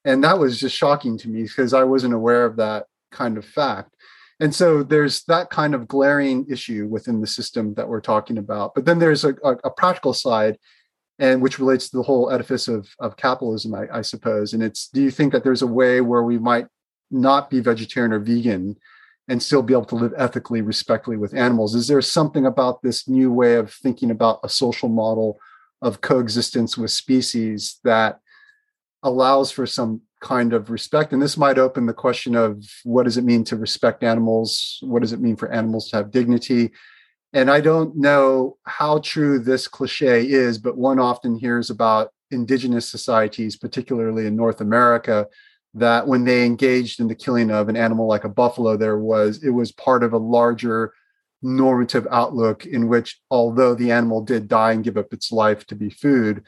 And that was just shocking to me because i wasn't aware of that kind of fact. And so there's that kind of glaring issue within the system that we're talking about. But then there's a, a, a practical side and which relates to the whole edifice of, of capitalism I, I suppose. And it's do you think that there's a way where we might not be vegetarian or vegan and still be able to live ethically, respectfully with animals. Is there something about this new way of thinking about a social model of coexistence with species that allows for some kind of respect? And this might open the question of what does it mean to respect animals? What does it mean for animals to have dignity? And I don't know how true this cliche is, but one often hears about indigenous societies, particularly in North America, that when they engaged in the killing of an animal like a buffalo, there was it was part of a larger normative outlook in which, although the animal did die and give up its life to be food,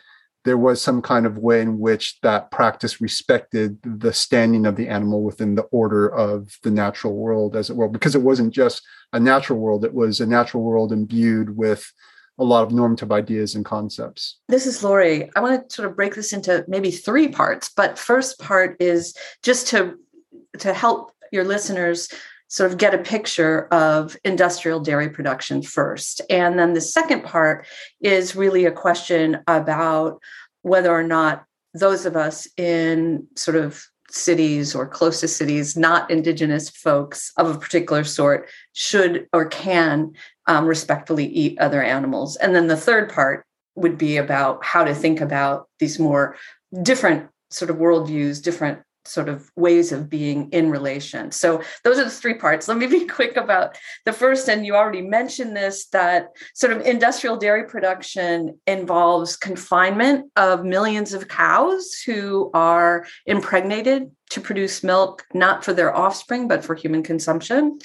there was some kind of way in which that practice respected the standing of the animal within the order of the natural world, as it were, because it wasn't just a natural world, it was a natural world imbued with a lot of normative ideas and concepts. This is Lori. I want to sort of break this into maybe three parts, but first part is just to to help your listeners sort of get a picture of industrial dairy production first. And then the second part is really a question about whether or not those of us in sort of cities or close to cities, not indigenous folks of a particular sort, should or can um, respectfully eat other animals. And then the third part would be about how to think about these more different sort of worldviews, different sort of ways of being in relation. So those are the three parts. Let me be (laughs) quick about the first. And you already mentioned this that sort of industrial dairy production involves confinement of millions of cows who are impregnated to produce milk, not for their offspring, but for human consumption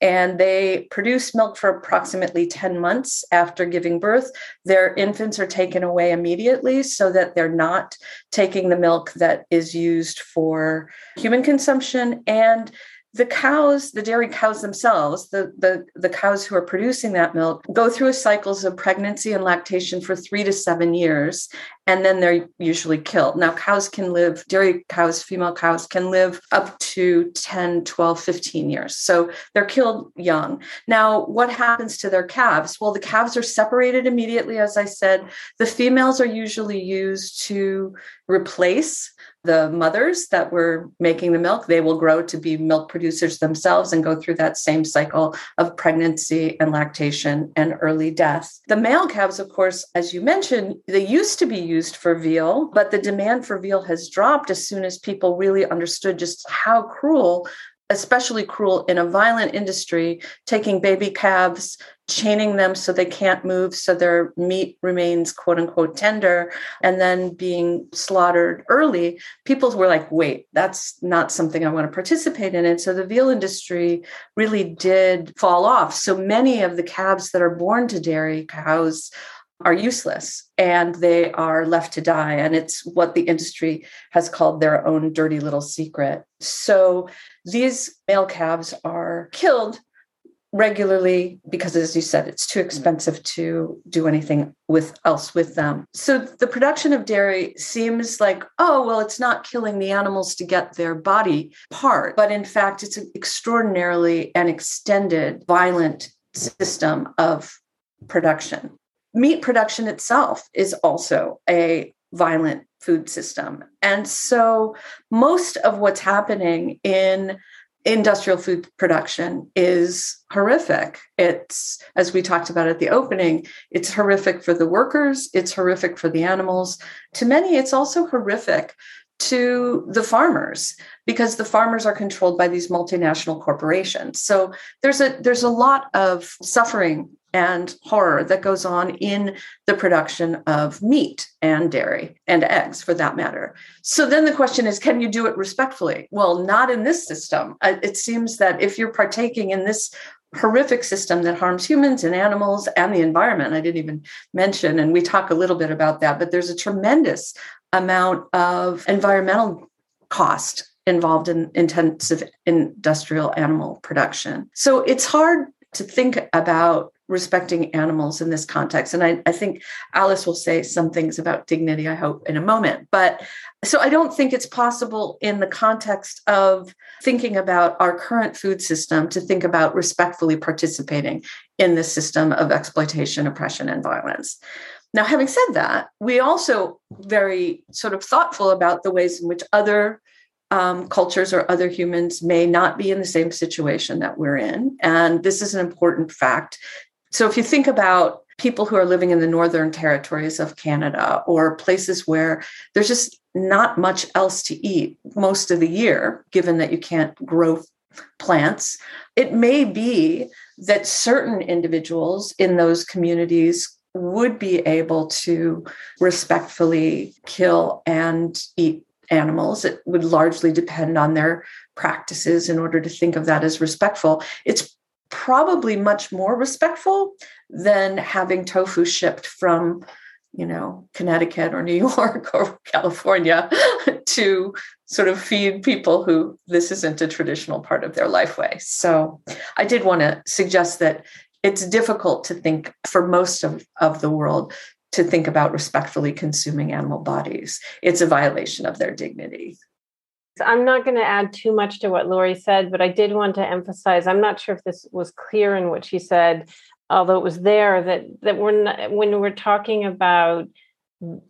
and they produce milk for approximately 10 months after giving birth. Their infants are taken away immediately so that they're not taking the milk that is used for human consumption. And the cows, the dairy cows themselves, the, the, the cows who are producing that milk, go through cycles of pregnancy and lactation for three to seven years, and then they're usually killed. Now, cows can live, dairy cows, female cows can live up to 10, 12, 15 years. So they're killed young. Now, what happens to their calves? Well, the calves are separated immediately, as I said. The females are usually used to replace the mothers that were making the milk, they will grow to be milk producers themselves and go through that same cycle of pregnancy and lactation and early death. The male calves, of course, as you mentioned, they used to be used for veal, but the demand for veal has dropped as soon as people really understood just how cruel especially cruel in a violent industry, taking baby calves, chaining them so they can't move, so their meat remains quote unquote tender, and then being slaughtered early. People were like, wait, that's not something I want to participate in. And so the veal industry really did fall off. So many of the calves that are born to dairy cows are useless and they are left to die. And it's what the industry has called their own dirty little secret. So these male calves are killed regularly because as you said it's too expensive to do anything with else with them so the production of dairy seems like oh well it's not killing the animals to get their body part but in fact it's an extraordinarily and extended violent system of production meat production itself is also a violent food system. And so most of what's happening in industrial food production is horrific. It's, as we talked about at the opening, it's horrific for the workers, it's horrific for the animals. To many, it's also horrific to the farmers because the farmers are controlled by these multinational corporations. So there's a there's a lot of suffering and horror that goes on in the production of meat and dairy and eggs for that matter. So then the question is can you do it respectfully? Well, not in this system. Uh, it seems that if you're partaking in this horrific system that harms humans and animals and the environment. I didn't even mention, and we talk a little bit about that, but there's a tremendous amount of environmental cost involved in intensive industrial animal production. So it's hard to think about respecting animals in this context. And I, I, think Alice will say some things about dignity, I hope, in a moment. But so I don't think it's possible in the context of thinking about our current food system to think about respectfully participating in the system of exploitation, oppression, and violence. Now, having said that, we also very sort of thoughtful about the ways in which other um, cultures or other humans may not be in the same situation that we're in. And this is an important fact. So if you think about people who are living in the northern territories of Canada or places where there's just not much else to eat most of the year, given that you can't grow plants, it may be that certain individuals in those communities would be able to respectfully kill and eat animals. It would largely depend on their practices in order to think of that as respectful. It's probably much more respectful than having tofu shipped from you know connecticut or new (laughs) york or california (laughs) to sort of feed people who this isn't a traditional part of their life way so i did want to suggest that it's difficult to think for most of, of the world to think about respectfully consuming animal bodies. It's a violation of their dignity. I'm not going to add too much to what Lori said, but I did want to emphasize I'm not sure if this was clear in what she said, although it was there, that, that we're not, when we're talking about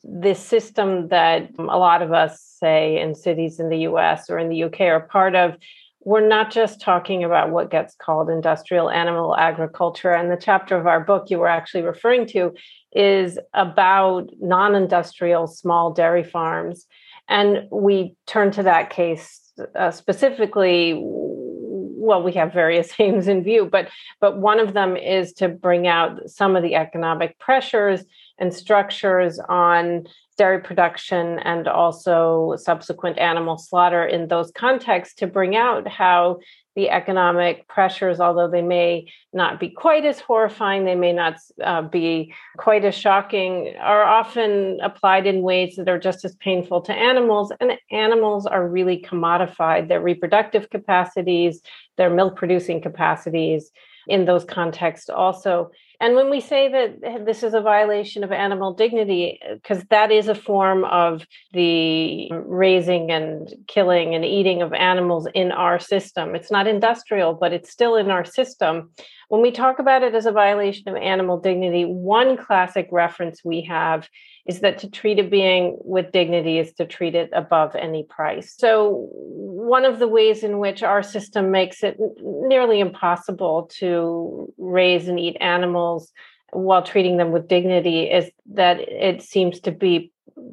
this system that a lot of us say in cities in the US or in the UK are part of, we're not just talking about what gets called industrial animal agriculture. And the chapter of our book you were actually referring to is about non industrial small dairy farms. And we turn to that case uh, specifically. Well, we have various (laughs) aims in view, but but one of them is to bring out some of the economic pressures and structures on dairy production and also subsequent animal slaughter in those contexts to bring out how the economic pressures, although they may not be quite as horrifying, they may not uh, be quite as shocking, are often applied in ways that are just as painful to animals. And animals are really commodified, their reproductive capacities, their milk producing capacities in those contexts also and when we say that eh, this is a violation of animal dignity, eh, because that is a form of the raising and killing and eating of animals in our system, it's not industrial, but it's still in our system. When we talk about it as a violation of animal dignity, one classic reference we have is that to treat a being with dignity is to treat it above any price. So, one of the ways in which our system makes it nearly impossible to raise and eat animals while treating them with dignity is that it seems to be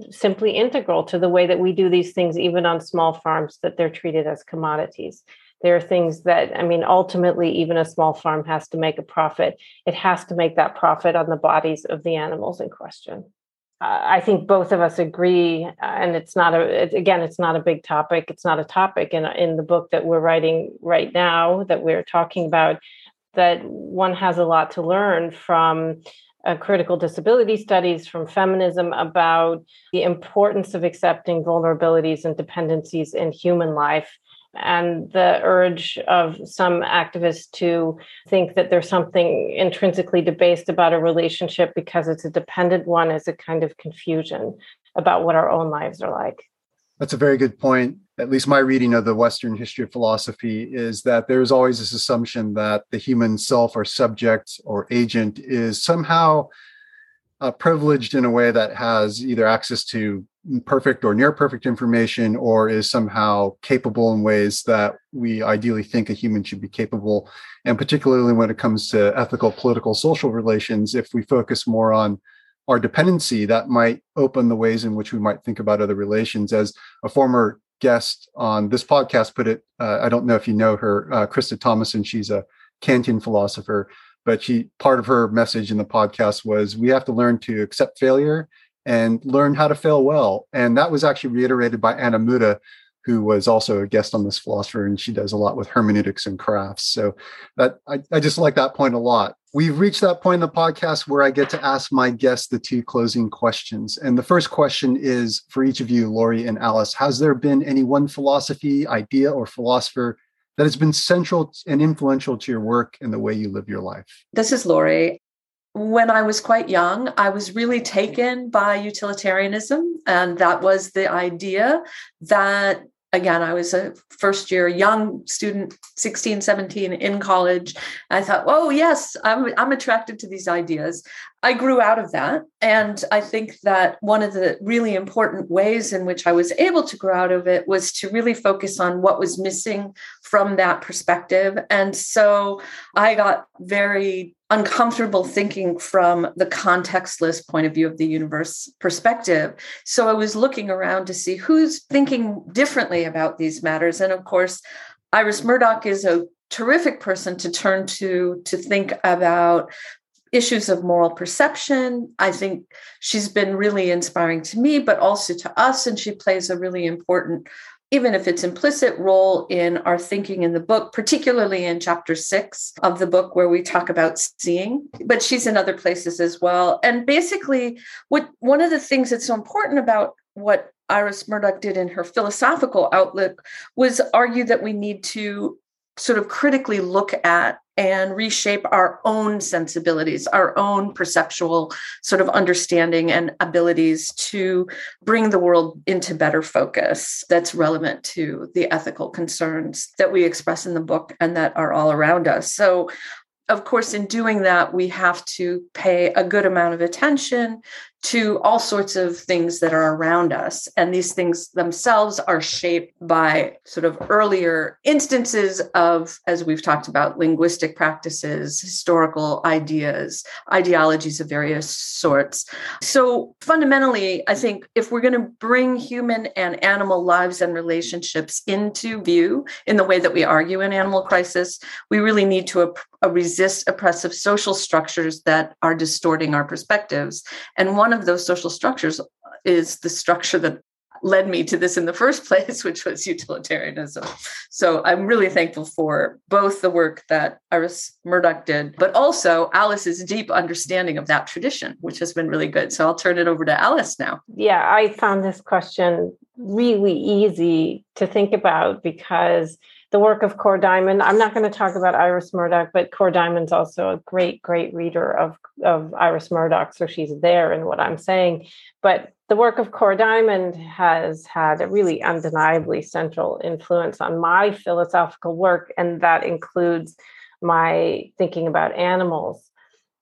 simply integral to the way that we do these things, even on small farms, that they're treated as commodities. There are things that, I mean, ultimately, even a small farm has to make a profit. It has to make that profit on the bodies of the animals in question. I think both of us agree, and it's not a again, it's not a big topic. It's not a topic in in the book that we're writing right now that we're talking about. That one has a lot to learn from uh, critical disability studies, from feminism about the importance of accepting vulnerabilities and dependencies in human life and the urge of some activists to think that there's something intrinsically debased about a relationship because it's a dependent one is a kind of confusion about what our own lives are like. That's a very good point. At least my reading of the Western history of philosophy is that there's always this assumption that the human self or subject or agent is somehow uh, privileged in a way that has either access to perfect or near perfect information or is somehow capable in ways that we ideally think a human should be capable. And particularly when it comes to ethical political social relations if we focus more on our dependency that might open the ways in which we might think about other relations. As a former guest on this podcast put it uh, i don't know if you know her uh, krista thomason she's a Kantian philosopher, but she part of her message in the podcast was we have to learn to accept failure and learn how to fail well. And that was actually reiterated by Anna Muda, who was also a guest on this philosopher, and she does a lot with hermeneutics and crafts. So that I, I just like that point a lot. We've reached that point in the podcast where I get to ask my guests the two closing questions. And the first question is for each of you, Lori and Alice, has there been any one philosophy, idea, or philosopher that has been central and influential to your work and the way you live your life? This is Lori when I was quite young, I was really taken by utilitarianism. And that was the idea that again, I was a first year young student, 16, 17 in college. I thought, oh, yes, I'm, I'm attracted to these ideas. I grew out of that. And I think that one of the really important ways in which I was able to grow out of it was to really focus on what was missing from that perspective. And so I got very uncomfortable thinking from the contextless point of view of the universe perspective. So I was looking around to see who's thinking differently about these matters. And of course, Iris Murdoch is a terrific person to turn to to think about issues of moral perception. I think she's been really inspiring to me, but also to us. And she plays a really important even if it's implicit role in our thinking in the book, particularly in chapter six of the book where we talk about seeing, but she's in other places as well. And basically, what one of the things that's so important about what Iris Murdoch did in her philosophical outlook was argue that we need to sort of critically look at and reshape our own sensibilities, our own perceptual sort of understanding and abilities to bring the world into better focus that's relevant to the ethical concerns that we express in the book and that are all around us. So of course, in doing that, we have to pay a good amount of attention to all sorts of things that are around us. And these things themselves are shaped by sort of earlier instances of, as we've talked about, linguistic practices, historical ideas, ideologies of various sorts. So fundamentally, I think if we're going to bring human and animal lives and relationships into view in the way that we argue in Animal Crisis, we really need to resist oppressive social structures that are distorting our perspectives. And one of those social structures is the structure that led me to this in the first (laughs) place, which was utilitarianism. So I'm really thankful for both the work that Iris Murdoch did, but also Alice's deep understanding of that tradition, which has been really good. So I'll turn it over to Alice now. Yeah, I found this question really easy to think about because the work of Cora Diamond. I'm not going to talk about Iris Murdoch, but Cora Diamond's also a great, great reader of, of Iris Murdoch. So she's there in what I'm saying. But the work of Cora Diamond has had a really undeniably central influence on my philosophical work, and that includes my thinking about animals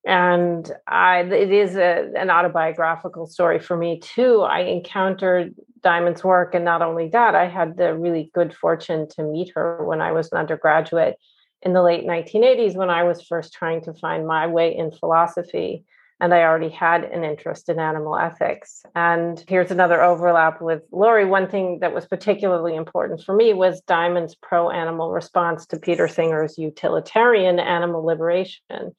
and I, it is a, an autobiographical story for me too. I encountered Diamond's work, and not only that, I had the really good fortune to meet her when I was an undergraduate in the late 1980s when I was first trying to find my way in philosophy. And I already had an interest in animal ethics. And here's another overlap with Lori. One thing that was particularly important for me was Diamond's pro animal response to Peter Singer's utilitarian animal liberation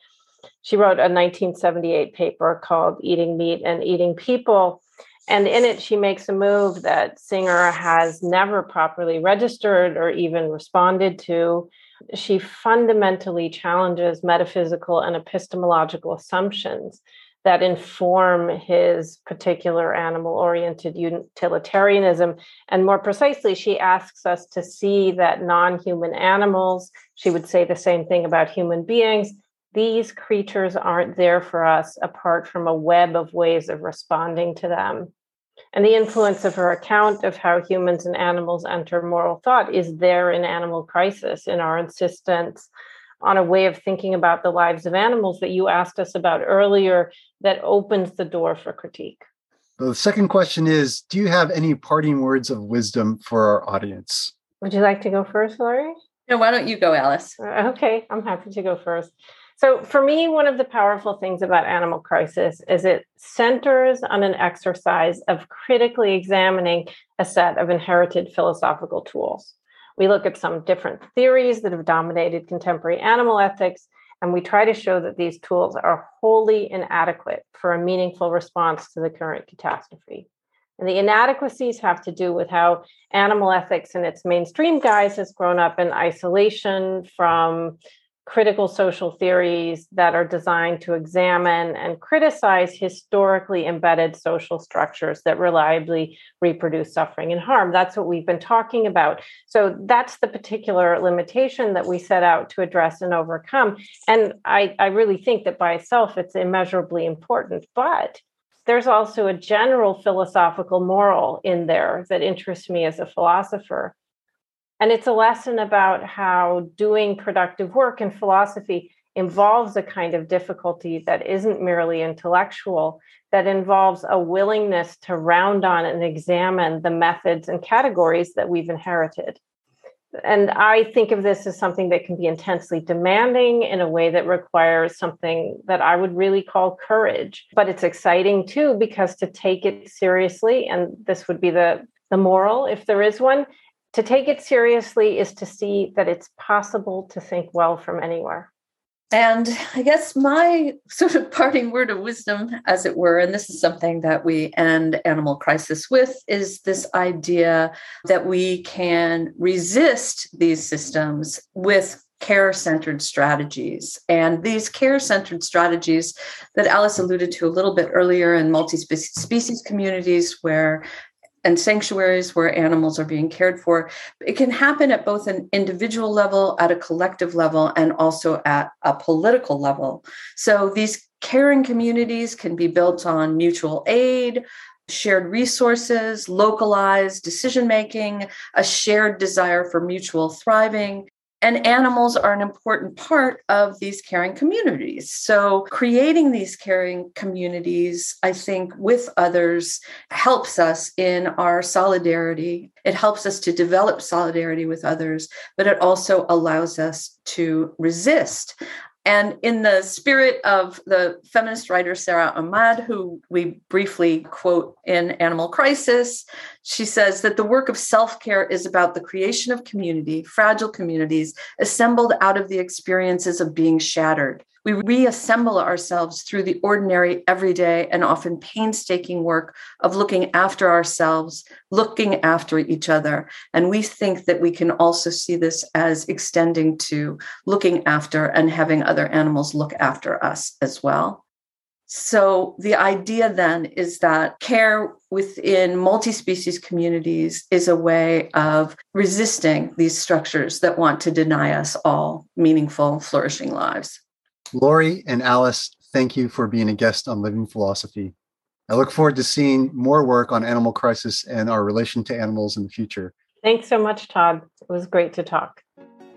she wrote a 1978 paper called Eating Meat and Eating People. And in it, she makes a move that Singer has never properly registered or even responded to. She fundamentally challenges metaphysical and epistemological assumptions that inform his particular animal oriented utilitarianism. And more precisely, she asks us to see that non human animals, she would say the same thing about human beings, these creatures aren't there for us apart from a web of ways of responding to them. And the influence of her account of how humans and animals enter moral thought is there in Animal Crisis, in our insistence on a way of thinking about the lives of animals that you asked us about earlier that opens the door for critique. The second question is Do you have any parting words of wisdom for our audience? Would you like to go first, Lori? No, why don't you go, Alice? Uh, okay, I'm happy to go first. So, for me, one of the powerful things about Animal Crisis is it centers on an exercise of critically examining a set of inherited philosophical tools. We look at some different theories that have dominated contemporary animal ethics, and we try to show that these tools are wholly inadequate for a meaningful response to the current catastrophe. And the inadequacies have to do with how animal ethics in its mainstream guise has grown up in isolation from critical social theories that are designed to examine and criticize historically embedded social structures that reliably reproduce suffering and harm. That's what we've been talking about. So that's the particular limitation that we set out to address and overcome. And I, I really think that by itself it's immeasurably important. But there's also a general philosophical moral in there that interests me as a philosopher and it's a lesson about how doing productive work in philosophy involves a kind of difficulty that isn't merely intellectual, that involves a willingness to round on and examine the methods and categories that we've inherited. And I think of this as something that can be intensely demanding in a way that requires something that I would really call courage. But it's exciting too, because to take it seriously, and this would be the, the moral, if there is one, to take it seriously is to see that it's possible to think well from anywhere. And I guess my (laughs) sort of parting word of wisdom, as it were, and this is something that we end Animal Crisis with, is this idea that we can resist these systems with care centered strategies. And these care centered strategies that Alice alluded to a little bit earlier in multi species communities, where and sanctuaries where animals are being cared for. It can happen at both an individual level, at a collective level, and also at a political level. So these caring communities can be built on mutual aid, shared resources, localized decision making, a shared desire for mutual thriving, and animals are an important part of these caring communities. So, creating these caring communities, I think, with others helps us in our solidarity. It helps us to develop solidarity with others, but it also allows us to resist and in the spirit of the feminist writer Sara Ahmed, who we briefly quote in Animal Crisis, she says that the work of self care is about the creation of community, fragile communities, assembled out of the experiences of being shattered. We reassemble ourselves through the ordinary, everyday, and often painstaking work of looking after ourselves, looking after each other. And we think that we can also see this as extending to looking after and having other animals look after us as well. So, the idea then is that care within multi species communities is a way of resisting these structures that want to deny us all meaningful, flourishing lives. Lori and Alice, thank you for being a guest on Living Philosophy. I look forward to seeing more work on animal crisis and our relation to animals in the future. Thanks so much, Todd. It was great to talk.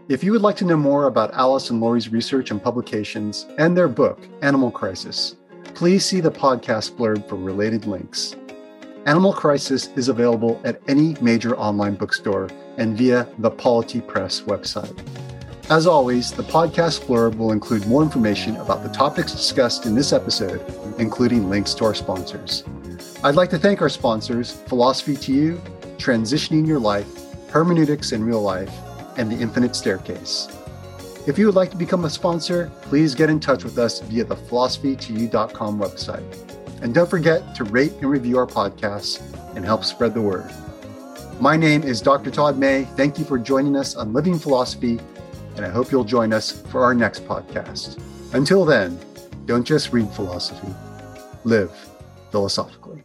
If you would like to know more about Alice and Lori's research and publications and their book, Animal Crisis, please see the podcast blurb for related links. Animal Crisis is available at any major online bookstore and via the Polity Press website. As always, the podcast blurb will include more information about the topics discussed in this episode, including links to our sponsors. I'd like to thank our sponsors Philosophy to You, Transitioning Your Life, Hermeneutics in Real Life, and The Infinite Staircase. If you would like to become a sponsor, please get in touch with us via the philosophy2you.com website. And don't forget to rate and review our podcasts and help spread the word. My name is Dr. Todd Mei. Thank you for joining us on Living Philosophy and I hope you'll join us for our next podcast. Until then, don't just read philosophy, live philosophically.